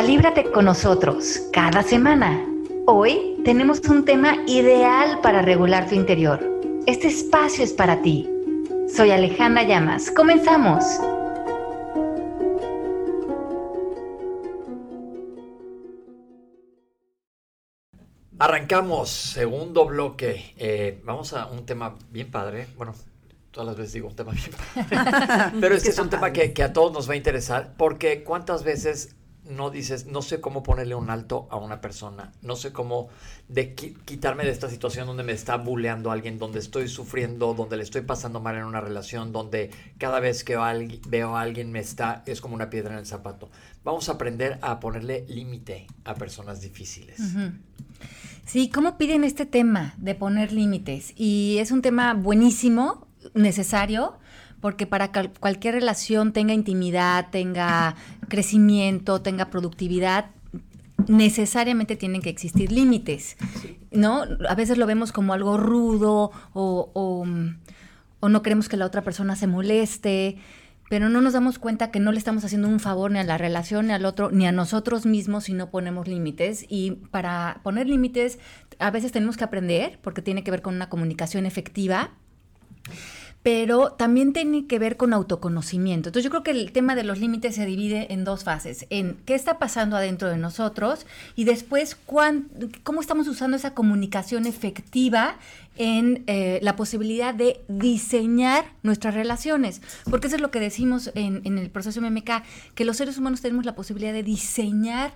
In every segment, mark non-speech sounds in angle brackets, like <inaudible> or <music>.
Calíbrate con nosotros cada semana. Hoy tenemos un tema ideal para regular tu interior. Este espacio es para ti. Soy Alejandra Llamas. Comenzamos. Arrancamos, segundo bloque. Eh, vamos a un tema bien padre. Bueno, todas las veces digo un tema bien padre. <laughs> Pero este es un tema que, que, a todos nos va a interesar porque cuántas veces no dices, no sé cómo ponerle un alto a una persona, no sé cómo de quitarme de esta situación donde me está bulleando alguien, donde estoy sufriendo, donde le estoy pasando mal en una relación, donde cada vez que veo a alguien me está, es como una piedra en el zapato. Vamos a aprender a ponerle límite a personas difíciles. Sí, ¿cómo piden este tema de poner límites? Y es un tema buenísimo, necesario, porque para que cualquier relación tenga intimidad, tenga <laughs> crecimiento, tenga productividad, necesariamente tienen que existir límites, ¿no? A veces lo vemos como algo rudo o, o, no queremos que la otra persona se moleste, pero no nos damos cuenta que no le estamos haciendo un favor ni a la relación, ni al otro, ni a nosotros mismos si no ponemos límites. Y para poner límites, a veces tenemos que aprender, porque tiene que ver con una comunicación efectiva pero también tiene que ver con autoconocimiento. Entonces yo creo que el tema de los límites se divide en dos fases, en qué está pasando adentro de nosotros y después cómo estamos usando esa comunicación efectiva en eh, la posibilidad de diseñar nuestras relaciones. Porque eso es lo que decimos en, el proceso MMK, que los seres humanos tenemos la posibilidad de diseñar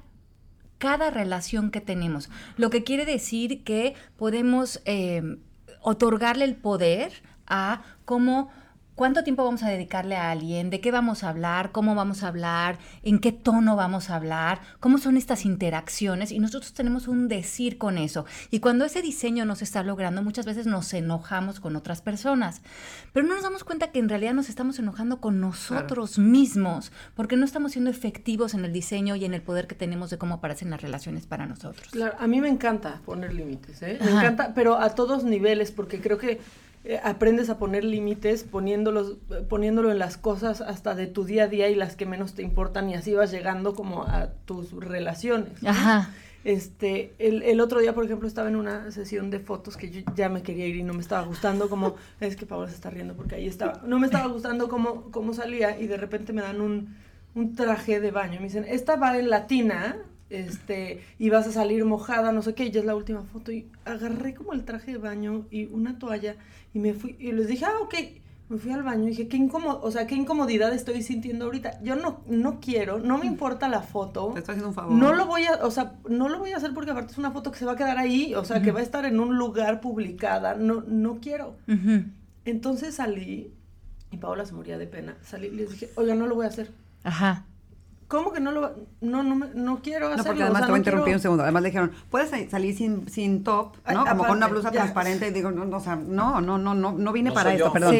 cada relación que tenemos. Lo que quiere decir que podemos eh, otorgarle el poder a cómo cuánto tiempo vamos a dedicarle a alguien, de qué vamos a hablar, cómo vamos a hablar, en qué tono vamos a hablar, cómo son estas interacciones y nosotros tenemos un decir con eso. Y cuando ese diseño no se está logrando, muchas veces nos enojamos con otras personas, pero no nos damos cuenta que en realidad nos estamos enojando con nosotros mismos porque no estamos siendo efectivos en el diseño y en el poder que tenemos de cómo aparecen las relaciones para nosotros. Claro, a mí me encanta poner límites, ¿eh? me encanta, pero a todos niveles porque creo que eh, aprendes a poner límites poniéndolos, poniéndolo en las cosas hasta de tu día a día y las que menos te importan y así vas llegando como a tus relaciones. Ajá. Este, el, el, otro día, por ejemplo, estaba en una sesión de fotos que yo ya me quería ir y no me estaba gustando como, <laughs> es que Paola se está riendo porque ahí estaba, no me estaba gustando cómo, cómo salía y de repente me dan un, un traje de baño. Me dicen, esta va en latina, este, y vas a salir mojada, no sé qué, y ya es la última foto. Y agarré como el traje de baño y una toalla y me fui, y les dije, ah, ok, me fui al baño y dije, qué incómodo, o sea, qué incomodidad estoy sintiendo ahorita. Yo no, no quiero, no me importa la foto. Te estoy haciendo un favor. No lo voy a, o sea, no lo voy a hacer porque aparte es una foto que se va a quedar ahí, o sea, que va a estar en un lugar publicada. No, no quiero. Entonces salí, y Paola se moría de pena. Salí y les dije, oiga, no lo voy a hacer. Ajá. ¿Cómo que no lo no no no quiero hacerlo? No, porque además te voy a interrumpir un segundo. Además le dijeron, "Puedes salir sin, sin top, ¿no? Como con una blusa transparente." Y digo, no, no, o sea, no, no, no, no, no vine para esto, perdón.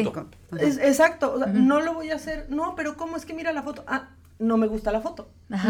exacto, no lo voy a hacer. No, pero ¿cómo es que mira la foto? Ah, no me gusta la foto.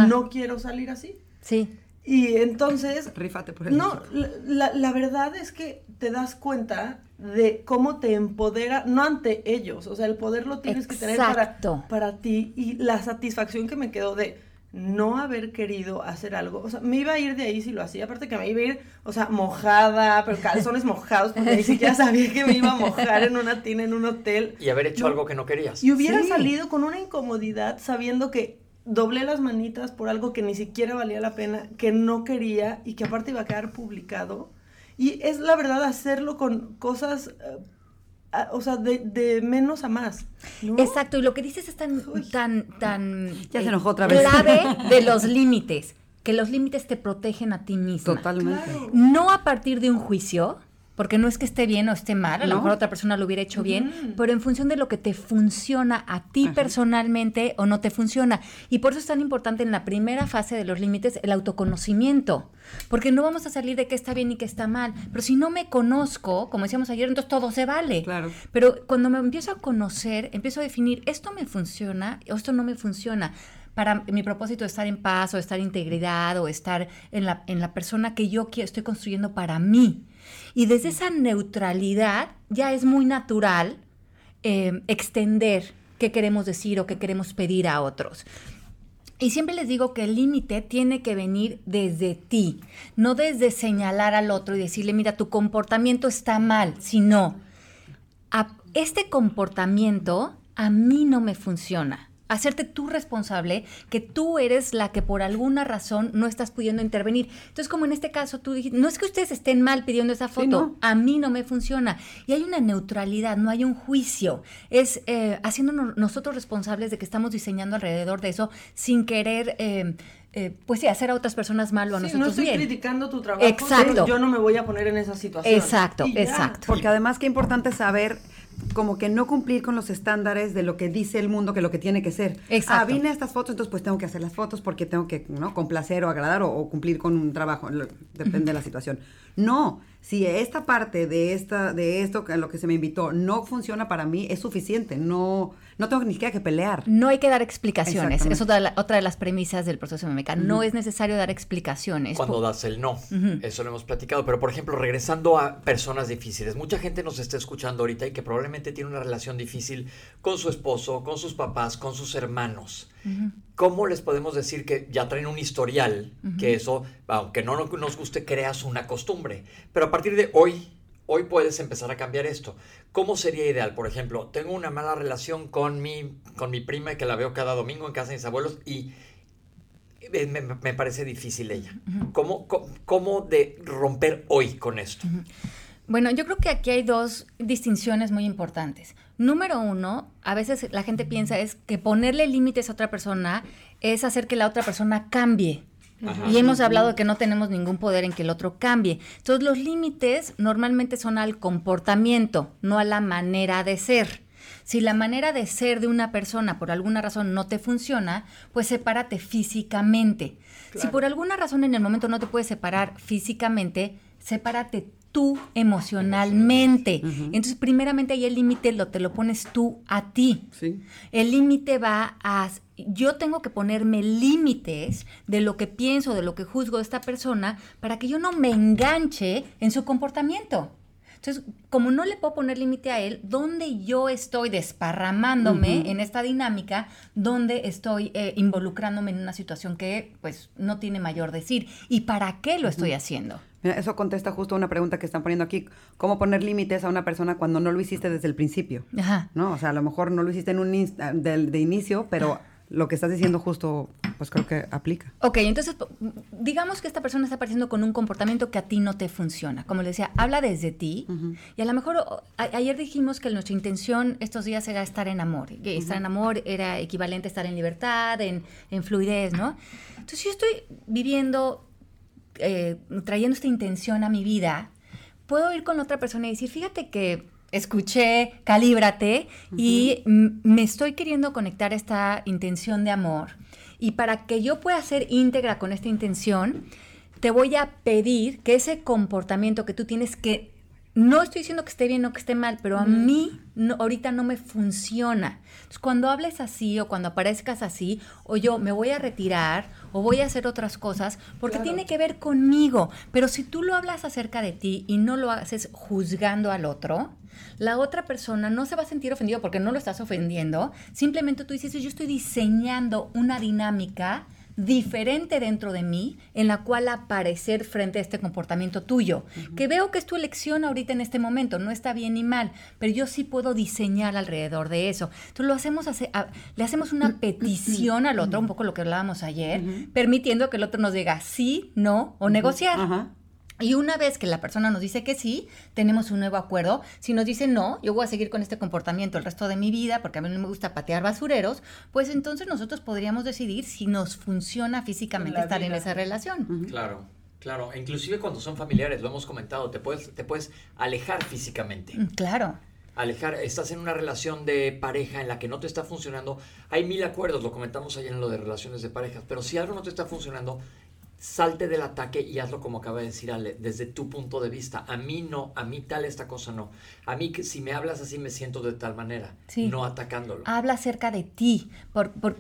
No quiero salir así. Sí. Y entonces... Rífate por el No, la, la, verdad es que te das cuenta de cómo te empodera, no ante ellos, o sea, el poder lo tienes que tener para, para ti y la satisfacción que me quedó de no haber querido hacer algo, o sea, me iba a ir de ahí si lo hacía, aparte que me iba a ir, o sea, mojada, pero calzones <laughs> mojados, porque ni siquiera sabía que me iba a mojar en una tina, en un hotel. Y haber hecho algo que no querías. Y hubiera salido con una incomodidad sabiendo que doblé las manitas por algo que ni siquiera valía la pena, que no quería y que aparte iba a quedar publicado. Y es la verdad hacerlo con cosas, eh, o sea, de, menos a más. Exacto, y lo que dices es tan, tan, tan ya se enojó otra vez. clave <laughs> de los límites, que los límites te protegen a ti mismo. Totalmente. No a partir de un juicio, porque no es que esté bien o esté mal, a lo mejor otra persona lo hubiera hecho bien, pero en función de lo que te funciona a ti personalmente o no te funciona. Y por eso es tan importante en la primera fase de los límites el autoconocimiento, porque no vamos a salir de qué está bien y qué está mal, pero si no me conozco, como decíamos ayer, entonces todo se vale. Claro. Pero cuando me empiezo a conocer, empiezo a definir, esto me funciona o esto no me funciona para mi propósito de estar en paz o estar en integridad o estar en la, en la persona que yo estoy construyendo para mí. Y desde esa neutralidad ya es muy natural eh, extender qué queremos decir o qué queremos pedir a otros. Y siempre les digo que el límite tiene que venir desde ti, no desde señalar al otro y decirle, mira, tu comportamiento está mal, sino, este comportamiento a mí no me funciona hacerte tú responsable, que tú eres la que por alguna razón no estás pudiendo intervenir. Entonces, como en este caso tú dijiste, no es que ustedes estén mal pidiendo esa foto, a mí no me funciona. Y hay una neutralidad, no hay un juicio. Es eh, haciéndonos nosotros responsables de que estamos diseñando alrededor de eso sin querer... Eh, eh, pues sí, hacer a otras personas mal o a nosotros no estoy criticando tu trabajo. Exacto. Yo no me voy a poner en esa situación. Exacto, exacto. Porque además qué importante saber como que no cumplir con los estándares de lo que dice el mundo que lo que tiene que ser. Exacto. Ah, vine a estas fotos, entonces pues tengo que hacer las fotos porque tengo que, ¿no? Complacer o agradar o, cumplir con un trabajo, depende de la situación. No, si esta parte de esta de esto a lo que se me invitó no funciona para mí, es suficiente, no no tengo ni siquiera que pelear. No hay que dar explicaciones. Es otra, otra de las premisas del proceso MMK. No es necesario dar explicaciones. Cuando das el no. Eso lo hemos platicado. Pero, por ejemplo, regresando a personas difíciles. Mucha gente nos está escuchando ahorita y que probablemente tiene una relación difícil con su esposo, con sus papás, con sus hermanos. ¿Cómo les podemos decir que ya traen un historial? Que eso, aunque no nos guste, creas una costumbre. Pero a partir de hoy hoy puedes empezar a cambiar esto. ¿Cómo sería ideal? Por ejemplo, tengo una mala relación con mi, con mi prima que la veo cada domingo en casa de mis abuelos y me, parece difícil ella. ¿Cómo, ¿Cómo, de romper hoy con esto? Bueno, yo creo que aquí hay dos distinciones muy importantes. Número uno, a veces la gente piensa es que ponerle límites a otra persona es hacer que la otra persona cambie. Y hemos hablado de que no tenemos ningún poder en que el otro cambie. Entonces los límites normalmente son al comportamiento, no a la manera de ser. Si la manera de ser de una persona por alguna razón no te funciona, pues sepárate físicamente. Si por alguna razón en el momento no te puedes separar físicamente, sepárate tú emocionalmente. Entonces, primeramente ahí el límite lo te lo pones tú a ti. El límite va a yo tengo que ponerme límites de lo que pienso, de lo que juzgo de esta persona para que yo no me enganche en su comportamiento. Entonces, como no le puedo poner límite a él, ¿dónde yo estoy desparramándome en esta dinámica, donde estoy eh, involucrándome en una situación que pues no tiene mayor decir? ¿Y para qué lo estoy haciendo? Mira, eso contesta justo a una pregunta que están poniendo aquí. ¿Cómo poner límites a una persona cuando no lo hiciste desde el principio? Ajá. ¿No? O sea, a lo mejor no lo hiciste en un de, de inicio, pero lo que estás diciendo justo, pues creo que aplica. Ok, entonces digamos que esta persona está apareciendo con un comportamiento que a ti no te funciona. Como le decía, habla desde ti y a lo mejor ayer dijimos que nuestra intención estos días era estar en amor. Que estar en amor era equivalente a estar en libertad, en, en fluidez, ¿no? Entonces yo estoy viviendo, eh, trayendo esta intención a mi vida, puedo ir con otra persona y decir, fíjate que escuché, calíbrate y me estoy queriendo conectar a esta intención de amor. Y para que yo pueda ser íntegra con esta intención, te voy a pedir que ese comportamiento que tú tienes que no estoy diciendo que esté bien o que esté mal, pero a mí ahorita no me funciona. Entonces, cuando hables así o cuando aparezcas así, o yo me voy a retirar o voy a hacer otras cosas, porque tiene que ver conmigo. Pero si tú lo hablas acerca de ti y no lo haces juzgando al otro, la otra persona no se va a sentir ofendido porque no lo estás ofendiendo. Simplemente tú dices, yo estoy diseñando una dinámica diferente dentro de mí en la cual aparecer frente a este comportamiento tuyo, que veo que es tu elección ahorita en este momento, no está bien ni mal, pero yo sí puedo diseñar alrededor de eso. Entonces lo hacemos, le hacemos una petición al otro, un poco lo que hablábamos ayer, permitiendo que el otro nos diga sí, no o negociar. Y una vez que la persona nos dice que sí, tenemos un nuevo acuerdo. Si nos dice no, yo voy a seguir con este comportamiento el resto de mi vida porque a mí no me gusta patear basureros, pues entonces nosotros podríamos decidir si nos funciona físicamente estar en esa relación. Claro. Claro, e inclusive cuando son familiares, lo hemos comentado, te puedes, te puedes alejar físicamente. Mm, claro. Alejar, estás en una relación de pareja en la que no te está funcionando. Hay mil acuerdos, lo comentamos ayer en lo de relaciones de parejas, pero si algo no te está funcionando, salte del ataque y hazlo como acaba de decir Ale, desde tu punto de vista. A mí no, a mí tal esta cosa no. A mí si me hablas así me siento de tal manera, no atacándolo. Habla acerca de ti,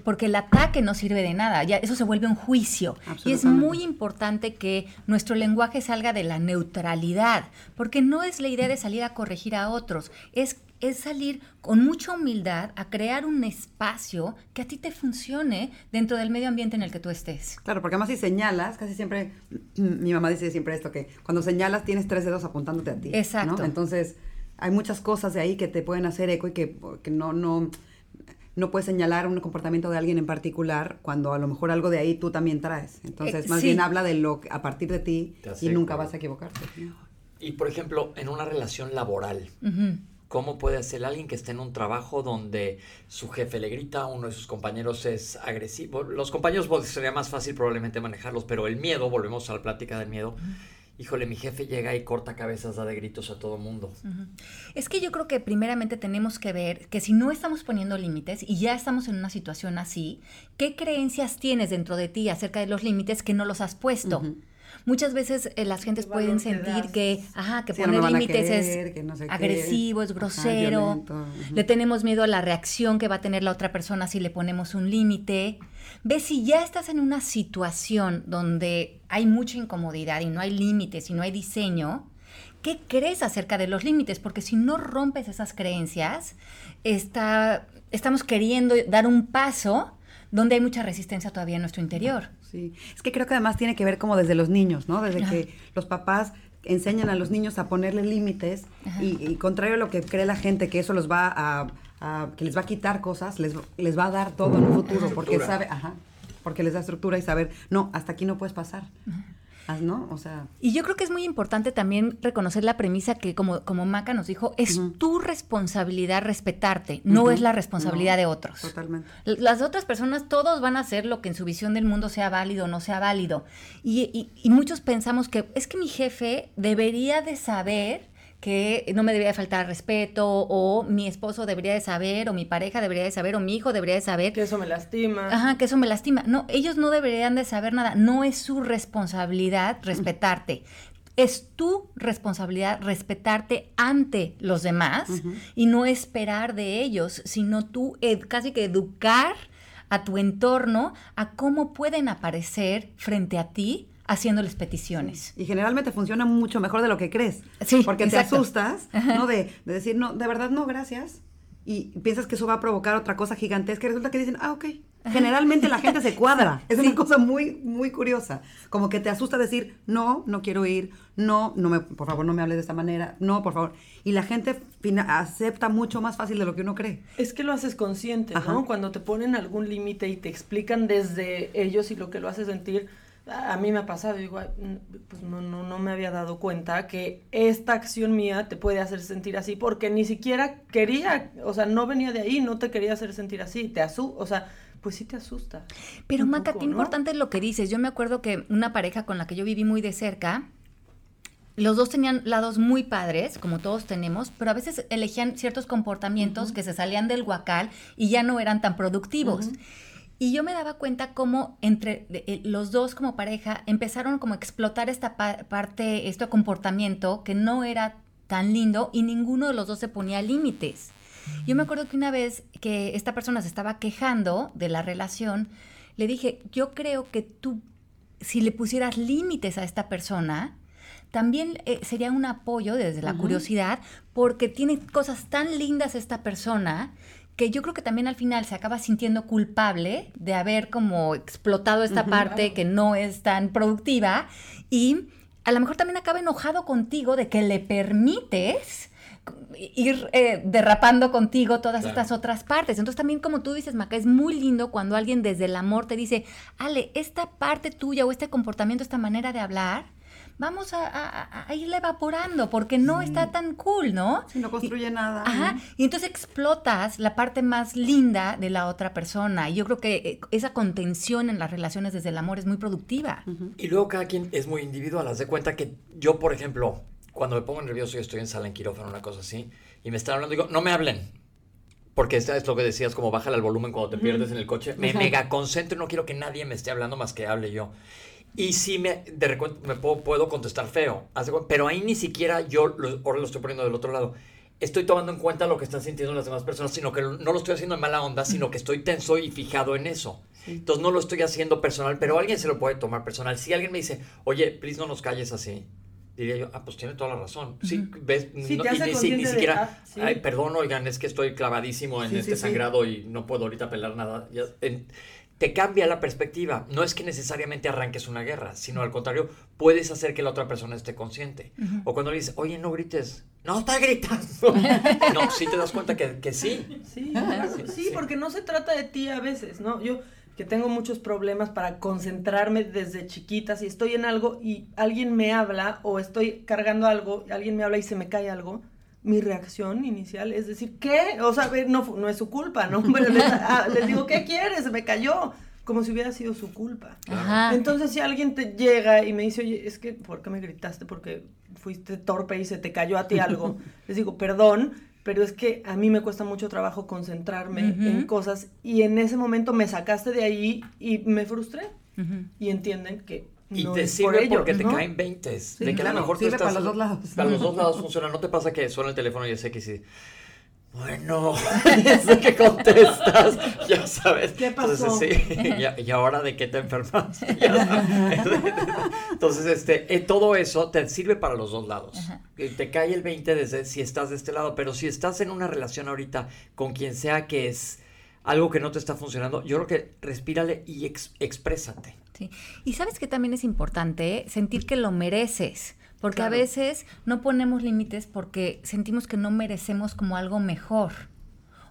porque el ataque no sirve de nada, ya eso se vuelve un juicio. Y es muy importante que nuestro lenguaje salga de la neutralidad, porque no es la idea de salir a corregir a otros, es es salir con mucha humildad a crear un espacio que a ti te funcione dentro del medio ambiente en el que tú estés. Claro, porque además si señalas, casi siempre, mi mamá dice siempre esto, que cuando señalas tienes tres dedos apuntándote a ti. Exacto. Entonces, hay muchas cosas de ahí que te pueden hacer eco y que, que no, no, no puedes señalar un comportamiento de alguien en particular cuando a lo mejor algo de ahí tú también traes. Entonces, Eh, más sí. bien habla de lo que- a partir de ti y nunca vas a equivocarte. Y por ejemplo, en una relación laboral, Ujú. ¿Cómo puede ser alguien que esté en un trabajo donde su jefe le grita, uno de sus compañeros es agresivo? Los compañeros sería más fácil probablemente manejarlos, pero el miedo, volvemos a la plática del miedo. Híjole, mi jefe llega y corta cabezas, da de gritos a todo mundo. Es que yo creo que primeramente tenemos que ver que si no estamos poniendo límites y ya estamos en una situación así, ¿qué creencias tienes dentro de ti acerca de los límites que no los has puesto? Muchas veces eh, las gentes ¿Qué pueden sentir que, ajá, que Sí, poner límites querer, es que no sé qué. agresivo, es Ajá, grosero, le tenemos miedo a la reacción que va a tener la otra persona si le ponemos un límite. Ves, si ya estás en una situación donde hay mucha incomodidad y no hay límites y no hay diseño, ¿qué crees acerca de los límites? Porque si no rompes esas creencias, está, estamos queriendo dar un paso donde hay mucha resistencia todavía en nuestro interior. Sí, es que creo que además tiene que ver como desde los niños, ¿no? Desde Ajá. que los papás enseñan a los niños a ponerle límites y, y contrario a lo que cree la gente que eso los va a, a- que les va a quitar cosas, les, les va a dar todo en un futuro porque sabe, ajá, porque les da estructura y saber, no, hasta aquí no puedes pasar. Haz, ¿No? O sea, Y yo creo que es muy importante también reconocer la premisa que, como, como Maca nos dijo, es tu responsabilidad respetarte, no es la responsabilidad No, de otros. totalmente. Las otras personas, todos van a hacer lo que en su visión del mundo sea válido o no sea válido. Y, y- y muchos pensamos que es que mi jefe debería de saber que no me debería de faltar respeto, o mi esposo debería de saber, o mi pareja debería de saber, o mi hijo debería de saber. Que eso me lastima. Ajá, que eso me lastima. No, ellos no deberían de saber nada. No es su responsabilidad respetarte. Es tu responsabilidad respetarte ante los demás y no esperar de ellos, sino tú casi que educar a tu entorno a cómo pueden aparecer frente a ti haciéndoles peticiones. Y generalmente funciona mucho mejor de lo que crees. Sí, Porque exacto. te asustas, <laughs> ¿no? De, de decir, no, de verdad no, gracias. Y piensas que eso va a provocar otra cosa gigantesca y resulta que dicen, ah, ok. Generalmente la gente se cuadra. <laughs> Es una cosa muy, muy curiosa. Como que te asusta decir, no, no quiero ir, no, no me, por favor, no me hables de esta manera, no, por favor. Y la gente fina- acepta mucho más fácil de lo que uno cree. Es que lo haces consciente, Ajá. ¿no? Cuando te ponen algún límite y te explican desde ellos y lo que lo hace sentir. A mí me ha pasado, digo, "Ay, mm, pues no, no, no me había dado cuenta que esta acción mía te puede hacer sentir así, porque ni siquiera quería, o sea, no venía de ahí, no te quería hacer sentir así, te asu, o sea, pues sí te asusta. Pero Maca, poco, qué ¿no? importante es lo que dices. Yo me acuerdo que una pareja con la que yo viví muy de cerca, los dos tenían lados muy padres, como todos tenemos, pero a veces elegían ciertos comportamientos que se salían del guacal y ya no eran tan productivos. Y yo me daba cuenta cómo entre eh, los dos como pareja empezaron como a explotar esta pa- parte, este comportamiento que no era tan lindo y ninguno de los dos se ponía límites. Yo me acuerdo que una vez que esta persona se estaba quejando de la relación, le dije, yo creo que tú, si le pusieras límites a esta persona, también eh, sería un apoyo desde la curiosidad, porque tiene cosas tan lindas esta persona que yo creo que también al final se acaba sintiendo culpable de haber como explotado esta parte que no es tan productiva y a lo mejor también acaba enojado contigo de que le permites ir eh, derrapando contigo todas Claro. estas otras partes. Entonces también como tú dices, Maca, es muy lindo cuando alguien desde el amor te dice, Ale, esta parte tuya o este comportamiento, esta manera de hablar, vamos a, a- a irla evaporando porque no está tan cool, ¿no? Si no construye nada. Ajá, ¿no? y entonces explotas la parte más linda de la otra persona. Y yo creo que eh, esa contención en las relaciones desde el amor es muy productiva. Y luego cada quien es muy individual. Haz de cuenta que yo, por ejemplo, cuando me pongo nervioso y estoy en sala en quirófano, una cosa así, y me están hablando, digo, no me hablen. Porque esta es lo que decías, como bájale el volumen cuando te pierdes en el coche. Me mega concentro y no quiero que nadie me esté hablando más que hable yo. Y sí me, de repente me puedo, puedo contestar feo, pero ahí ni siquiera yo, lo- ahora lo estoy poniendo del otro lado, estoy tomando en cuenta lo que están sintiendo las demás personas, sino que no lo estoy haciendo en mala onda, sino que estoy tenso y fijado en eso. Entonces no lo estoy haciendo personal, pero alguien se lo puede tomar personal. Si alguien me dice, oye, please no nos calles así, diría yo, ah, pues tiene toda la razón. Sí, ves, Sí, no- y ni, si- ni siquiera, ah, sí. ay, perdón, oigan, es que estoy clavadísimo en Sí, este sí, sí. sangrado y no puedo ahorita pelar nada. Ya, en- te cambia la perspectiva. No es que necesariamente arranques una guerra, sino al contrario, puedes hacer que la otra persona esté consciente. O cuando le dices, oye, no grites, no está gritando. <laughs> no, sí te das cuenta que, que sí. Sí, claro, Sí, sí, sí. porque no se trata de ti a veces, ¿no? Yo que tengo muchos problemas para concentrarme desde chiquita, si estoy en algo y alguien me habla o estoy cargando algo, y alguien me habla y se me cae algo, mi reacción inicial es decir, ¿qué? O sea, a ver, no, no es su culpa, ¿no? <laughs> Pero les, ah, les digo, ¿qué quieres? Me cayó, como si hubiera sido su culpa. Ajá. Entonces, si alguien te llega y me dice, oye, es que, ¿por qué me gritaste? Porque fuiste torpe y se te cayó a ti algo. <laughs> Les digo, perdón, pero es que a mí me cuesta mucho trabajo concentrarme en cosas y en ese momento me sacaste de ahí y me frustré. Y entienden que Y no te es por sirve ello, porque te ¿no? caen 20. de que a claro, lo mejor tú sirve para estás- los dos lados. Para los dos lados <laughs> funciona. ¿No te pasa que suena el teléfono y yo sé que sí? Bueno, <laughs> sé que contestas, ya sabes. ¿Qué pasó? Entonces, sí, <laughs> y, y ahora de qué te sabes. Entonces, este, eh, todo eso te sirve para los dos lados. Y Te cae el 20 desde si estás de este lado, pero si estás en una relación ahorita con quien sea que es algo que no te está funcionando, yo creo que respírale y ex- exprésate. Sí. Y sabes que también es importante sentir que lo mereces, porque a veces no ponemos límites porque sentimos que no merecemos como algo mejor,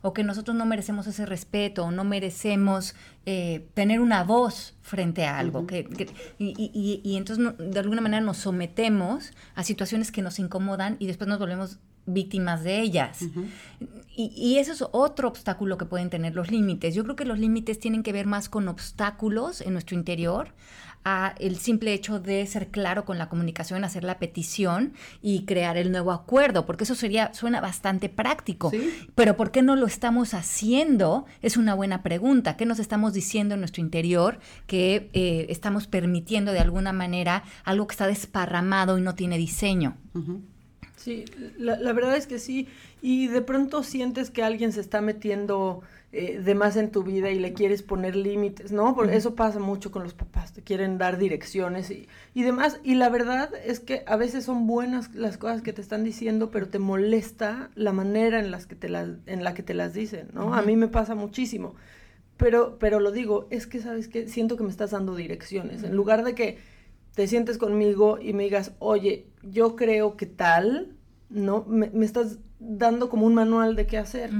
o que nosotros no merecemos ese respeto, o no merecemos eh, tener una voz frente a algo, que, y- y- y entonces no- de alguna manera nos sometemos a situaciones que nos incomodan y después nos volvemos víctimas de ellas. Y, y eso es otro obstáculo que pueden tener los límites. Yo creo que los límites tienen que ver más con obstáculos en nuestro interior, a el simple hecho de ser claro con la comunicación, hacer la petición y crear el nuevo acuerdo, porque eso sería suena bastante práctico. Sí. Pero ¿por qué no lo estamos haciendo? Es una buena pregunta. ¿Qué nos estamos diciendo en nuestro interior que eh, estamos permitiendo de alguna manera algo que está desparramado y no tiene diseño? Sí, la, la verdad es que sí. Y de pronto sientes que alguien se está metiendo eh, de más en tu vida y le quieres poner límites, ¿no? Porque eso pasa mucho con los papás, te quieren dar direcciones y, y demás. Y la verdad es que a veces son buenas las cosas que te están diciendo, pero te molesta la manera en, las que te las, en la que te las dicen, ¿no? A mí me pasa muchísimo. Pero, pero lo digo, es que, ¿sabes qué? Siento que me estás dando direcciones. En lugar de que te sientes conmigo y me digas, oye, yo creo que tal, ¿no? Me, me estás dando como un manual de qué hacer.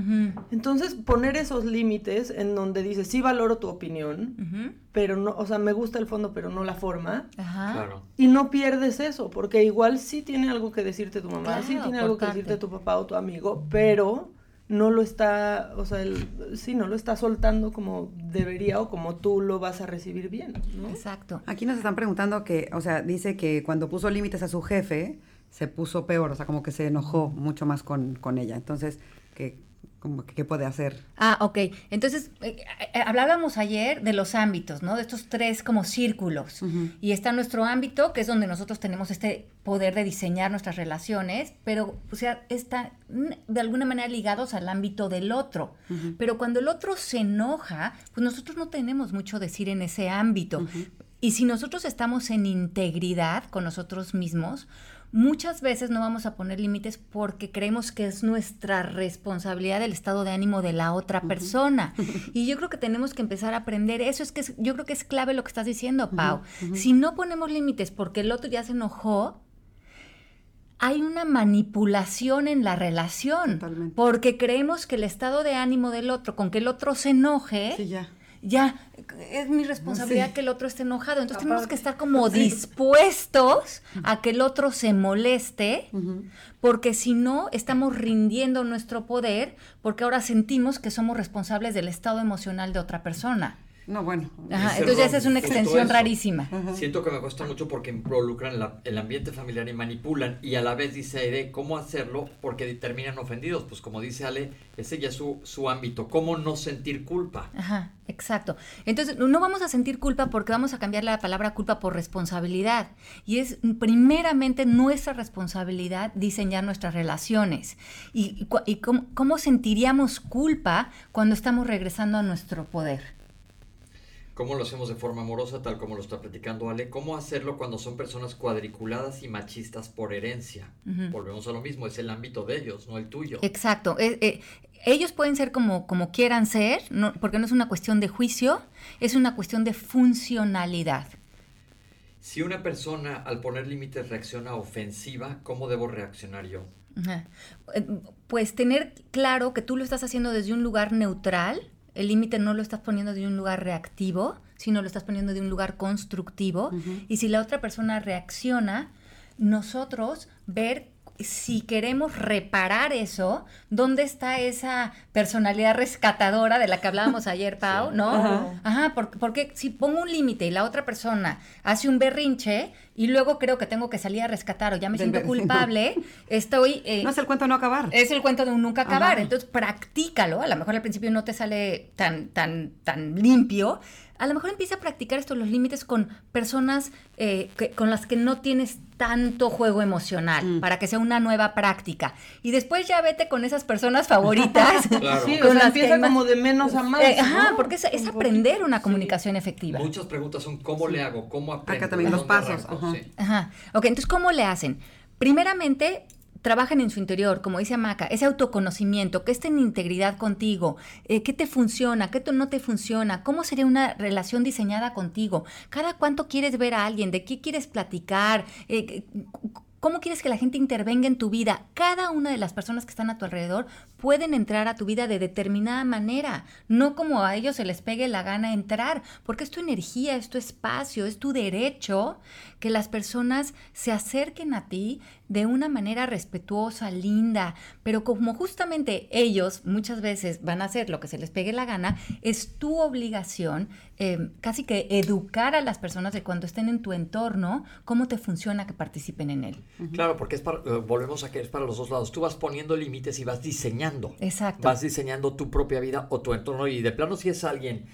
Entonces, poner esos límites en donde dices, sí valoro tu opinión, pero no, o sea, me gusta el fondo, pero no la forma. Ajá. Claro. Y no pierdes eso, porque igual sí tiene algo que decirte tu mamá, sí tiene algo que decirte tu papá o tu amigo, pero no lo está, o sea, el- sí, no lo está soltando como debería o como tú lo vas a recibir bien, ¿no? Exacto. Aquí nos están preguntando que, o sea, dice que cuando puso límites a su jefe, se puso peor, o sea, como que se enojó mucho más con, con ella. Entonces, que, como que, ¿qué puede hacer? Ah, ok. Entonces, eh, eh, hablábamos ayer de los ámbitos, ¿no? De estos tres como círculos. Y está nuestro ámbito, que es donde nosotros tenemos este poder de diseñar nuestras relaciones, pero, o sea, está mm, de alguna manera ligados al ámbito del otro. Pero cuando el otro se enoja, pues nosotros no tenemos mucho decir en ese ámbito. Y si nosotros estamos en integridad con nosotros mismos, muchas veces no vamos a poner límites porque creemos que es nuestra responsabilidad el estado de ánimo de la otra persona. <laughs> Y yo creo que tenemos que empezar a aprender eso. Es que es- yo creo que es clave lo que estás diciendo, Pau. Si no ponemos límites porque el otro ya se enojó, hay una manipulación en la relación. Totalmente. Porque creemos que el estado de ánimo del otro, con que el otro se enoje, Sí, ya. Ya es mi responsabilidad Sí. que el otro esté enojado. Entonces tenemos que estar como dispuestos a que el otro se moleste, porque si no, estamos rindiendo nuestro poder, porque ahora sentimos que somos responsables del estado emocional de otra persona. No, bueno. Ajá, entonces esa es una extensión rarísima. Siento que me cuesta mucho porque involucran la- el ambiente familiar y manipulan y a la vez dice Aide cómo hacerlo porque terminan ofendidos. Pues como dice Ale, ese ya es su, su ámbito. ¿Cómo no sentir culpa? Ajá, exacto. Entonces, no vamos a sentir culpa porque vamos a cambiar la palabra culpa por responsabilidad. Y es primeramente nuestra responsabilidad diseñar nuestras relaciones. ¿Y, y cu- y cómo, cómo sentiríamos culpa cuando estamos regresando a nuestro poder? ¿Cómo lo hacemos de forma amorosa, tal como lo está platicando Ale? ¿Cómo hacerlo cuando son personas cuadriculadas y machistas por herencia? Volvemos a lo mismo, es el ámbito de ellos, no el tuyo. Exacto. Eh, eh, ellos pueden ser como, como quieran ser, porque no es una cuestión de juicio, es una cuestión de funcionalidad. Si una persona al poner límites reacciona ofensiva, ¿cómo debo reaccionar yo? Eh, pues tener claro que tú lo estás haciendo desde un lugar neutral, el límite no lo estás poniendo desde un lugar reactivo, sino lo estás poniendo de un lugar constructivo. Y si la otra persona reacciona, nosotros ver si queremos reparar eso, ¿dónde está esa personalidad rescatadora de la que hablábamos ayer, <laughs> Pau? ¿No? Ajá, porque, si pongo un límite y la otra persona hace un berrinche y luego creo que tengo que salir a rescatar o ya me siento culpable, <laughs> estoy... Eh, no es el cuento de no acabar. Es el cuento de un nunca acabar. Entonces, practícalo. A lo mejor al principio no te sale tan, tan, tan limpio, a lo mejor empieza a practicar estos los límites con personas eh, con las que no tienes tanto juego emocional, mm. para que sea una nueva práctica. Y después ya vete con esas personas favoritas. <laughs> Sí, con las empieza como de menos a más. Eh, ajá, porque es, aprender una comunicación efectiva. Muchas preguntas son cómo le hago, cómo aprendo. Acá también los pasos. Ajá. ajá. Ok, entonces, ¿cómo le hacen? Primeramente, trabajen en su interior, como dice Amaca, ese autoconocimiento, que estén en integridad contigo, eh, qué te funciona, qué no te funciona, cómo sería una relación diseñada contigo, cada cuánto quieres ver a alguien, de qué quieres platicar, eh, ¿Cómo quieres que la gente intervenga en tu vida? Cada una de las personas que están a tu alrededor pueden entrar a tu vida de determinada manera, no como a ellos se les pegue la gana entrar, porque es tu energía, es tu espacio, es tu derecho que las personas se acerquen a ti de una manera respetuosa, linda, pero como justamente ellos muchas veces van a hacer lo que se les pegue la gana, es tu obligación eh, casi que educar a las personas de cuando estén en tu entorno, cómo te funciona que participen en él. Claro, porque es para, eh, volvemos a que es para los dos lados. Tú vas poniendo límites y vas diseñando. Exacto. Vas diseñando tu propia vida o tu entorno y de plano si es alguien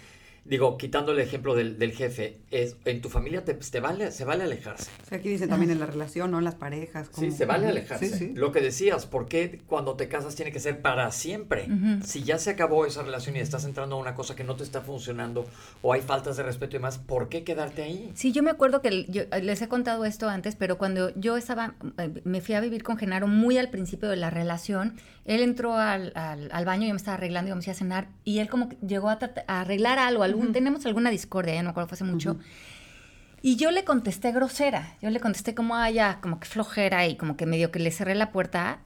digo, quitando el ejemplo del, del jefe, es en tu familia te, te, vale, se vale alejarse. aquí dicen también en la relación, ¿no? En las parejas. Sí, se vale alejarse. Lo que decías, ¿por qué cuando te casas tiene que ser para siempre? Si ya se acabó esa relación y estás entrando a una cosa que no te está funcionando o hay faltas de respeto y demás, ¿por qué quedarte ahí? Sí, yo me acuerdo que yo, les he contado esto antes, pero cuando yo estaba, eh, me fui a vivir con Genaro muy al principio de la relación, él entró al, al, baño, yo me estaba arreglando, y me a cenar, y él como que llegó a, arreglar algo, algún, tenemos alguna discordia, ya no me acuerdo, fue hace mucho. Y yo le contesté grosera, yo le contesté como, ah, ya, como que flojera y como que medio que le cerré la puerta.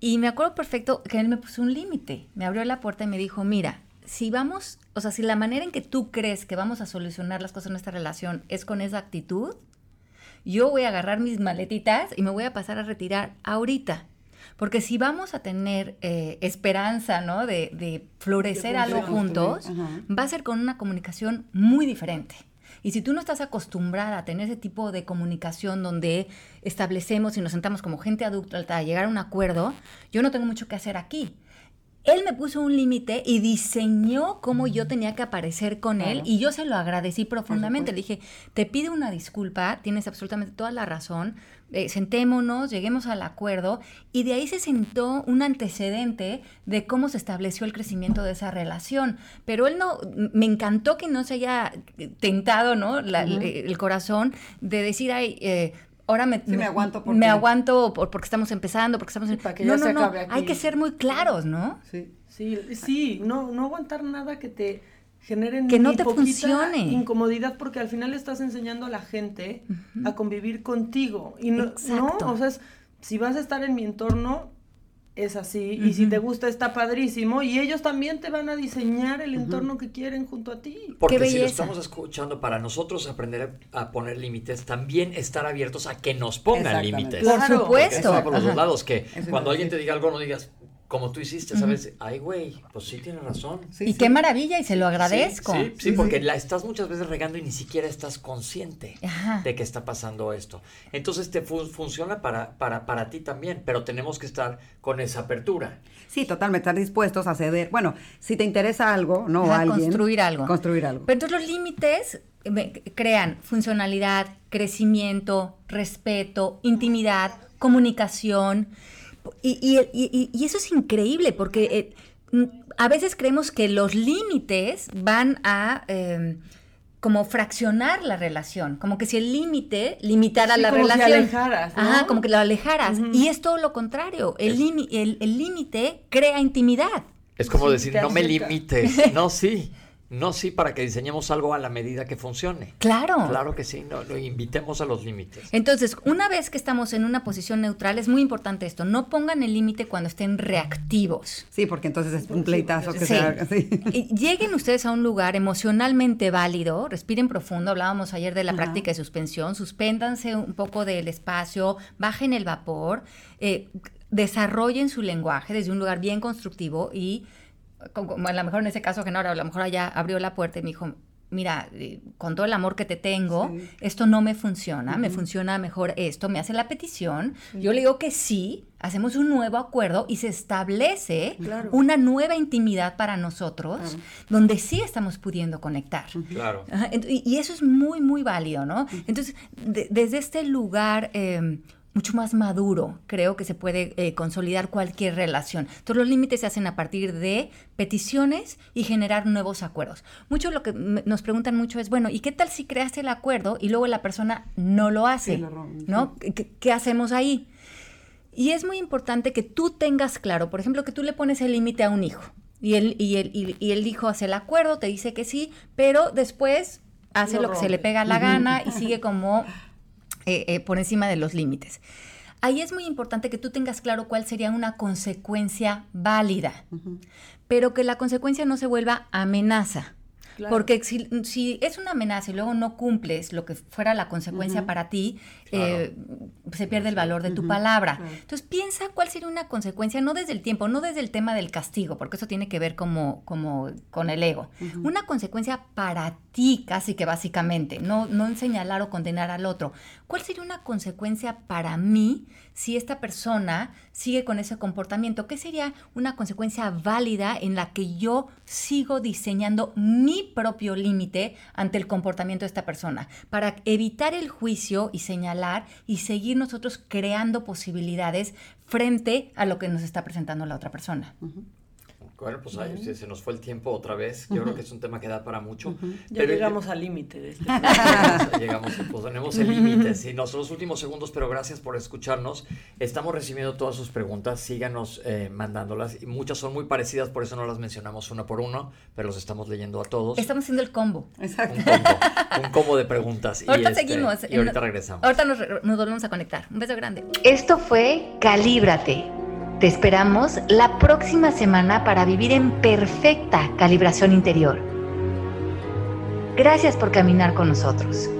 Y me acuerdo perfecto que él me puso un límite, me abrió la puerta y me dijo, mira, si vamos, o sea, si la manera en que tú crees que vamos a solucionar las cosas en esta relación es con esa actitud, yo voy a agarrar mis maletitas y me voy a pasar a retirar ahorita. Porque si vamos a tener eh, esperanza, ¿no? De, florecer algo juntos, va a ser con una comunicación muy diferente. Y si tú no estás acostumbrada a tener ese tipo de comunicación donde establecemos y nos sentamos como gente adulta a llegar a un acuerdo, yo no tengo mucho que hacer aquí él me puso un límite y diseñó cómo yo tenía que aparecer con él y yo se lo agradecí profundamente. Le dije, te pido una disculpa, tienes absolutamente toda la razón, eh, sentémonos, lleguemos al acuerdo y de ahí se sentó un antecedente de cómo se estableció el crecimiento de esa relación. Pero él no, me encantó que no se haya tentado, ¿no? el, corazón de decir, ay, eh, ahora me, me aguanto porque, me aguanto porque estamos empezando, porque estamos... Para que no, no, no, hay que ser muy claros, ¿no? Sí, sí, sí, no, no aguantar nada que te generen que no te funcione. incomodidad porque al final estás enseñando a la gente a convivir contigo. Y no, no o sea si vas a estar en mi entorno es así. Y si te gusta está padrísimo. Y ellos también te van a diseñar el entorno que quieren junto a ti. Porque si lo estamos escuchando para nosotros aprender a poner límites, también estar abiertos a que nos pongan límites. Por supuesto. por los dos lados que cuando alguien te diga algo no digas como tú hiciste, ¿sabes? Ay, güey, pues sí tiene razón. y qué maravilla, y se lo agradezco. Sí, sí, porque la estás muchas veces regando y ni siquiera estás consciente de que está pasando esto. Entonces te funciona para, para, para ti también, pero tenemos que estar con esa apertura. Sí, totalmente, estar dispuestos a ceder. Bueno, si te interesa algo, ¿no? alguien, construir algo. Construir algo. Pero entonces los límites crean funcionalidad, crecimiento, respeto, intimidad, comunicación. Y, eso es increíble porque eh, a veces creemos que los límites van a... Em, como fraccionar la relación, como que si el límite limitara Sí, la como si relación. alejaras, ¿no? Ajá, como que lo alejaras. Y es todo lo contrario. El límite crea intimidad. Es como Sí, decir, no me acerca". limites. <laughs> No, sí. No, sí, para que diseñemos algo a la medida que funcione. Claro. Claro que sí, no, lo invitemos a los límites. Entonces, una vez que estamos en una posición neutral, es muy importante esto. No pongan el límite cuando estén reactivos. Sí, porque entonces es un Sí, pleitazo que sí. se haga. Sí. Y lleguen ustedes a un lugar emocionalmente válido, respiren profundo, hablábamos ayer de la Ajá. práctica de suspensión, suspéndanse un poco del espacio, bajen el vapor, eh, desarrollen su lenguaje desde un lugar bien constructivo y como- a lo mejor en ese caso Genaro, a lo mejor allá abrió la puerta y me dijo, mira, eh, con todo el amor que te tengo, Sí. esto no me funciona, me funciona mejor esto, me hace la petición, yo le digo que sí, hacemos un nuevo acuerdo y se establece Claro. una nueva intimidad para nosotros, Claro. donde sí estamos pudiendo conectar. Claro. Ajá, y, y eso es muy, muy válido, ¿no? Entonces, de- desde este lugar eh, mucho más maduro, creo que se puede eh, consolidar cualquier relación. Todos los límites se hacen a partir de peticiones y generar nuevos acuerdos. Mucho lo que nos preguntan mucho es, bueno, ¿y qué tal si creaste el acuerdo y luego la persona no lo hace? Sí, lo rompe, ¿No? ¿Qué, qué hacemos ahí? Y es muy importante que tú tengas claro, por ejemplo, que tú le pones el límite a un hijo y el, y, el, y, y el hijo hace el acuerdo, te dice que sí, pero después hace Lo lo, que se le pega la gana y sigue como eh, eh, por encima de los límites. Ahí es muy importante que tú tengas claro cuál sería una consecuencia válida, pero que la consecuencia no se vuelva amenaza. Claro. Porque si, si es una amenaza y luego no cumples lo que fuera la consecuencia para ti, eh, se pierde el valor de tu palabra. Claro. Entonces piensa cuál sería una consecuencia, no desde el tiempo, no desde el tema del castigo, porque eso tiene que ver como, como con el ego. Una consecuencia para ti, casi que básicamente, no, no en señalar o condenar al otro. ¿Cuál sería una consecuencia para mí si esta persona sigue con ese comportamiento? ¿Qué sería una consecuencia válida en la que yo sigo diseñando mi propio límite ante el comportamiento de esta persona? Para evitar el juicio y señalar y seguir nosotros creando posibilidades frente a lo que nos está presentando la otra persona. Bueno, pues ahí se, se nos fue el tiempo otra vez. Yo creo que es un tema que da para mucho. Ya Pero- llegamos al límite de este. <laughs> Llegamos, llegamos, pues tenemos el límite, sí, no son los últimos segundos, pero gracias por escucharnos. Estamos recibiendo todas sus preguntas, síganos eh, mandándolas. Y muchas son muy parecidas, por eso no las mencionamos una por uno, pero los estamos leyendo a todos. Estamos haciendo el combo. Exacto. Un combo, <laughs> un combo de preguntas. y, Ahorita este, seguimos. Y ahorita regresamos. Ahorita nos, nos volvemos a conectar. Un beso grande. Esto fue Calíbrate. Te esperamos la próxima semana para vivir en perfecta calibración interior. Gracias por caminar con nosotros.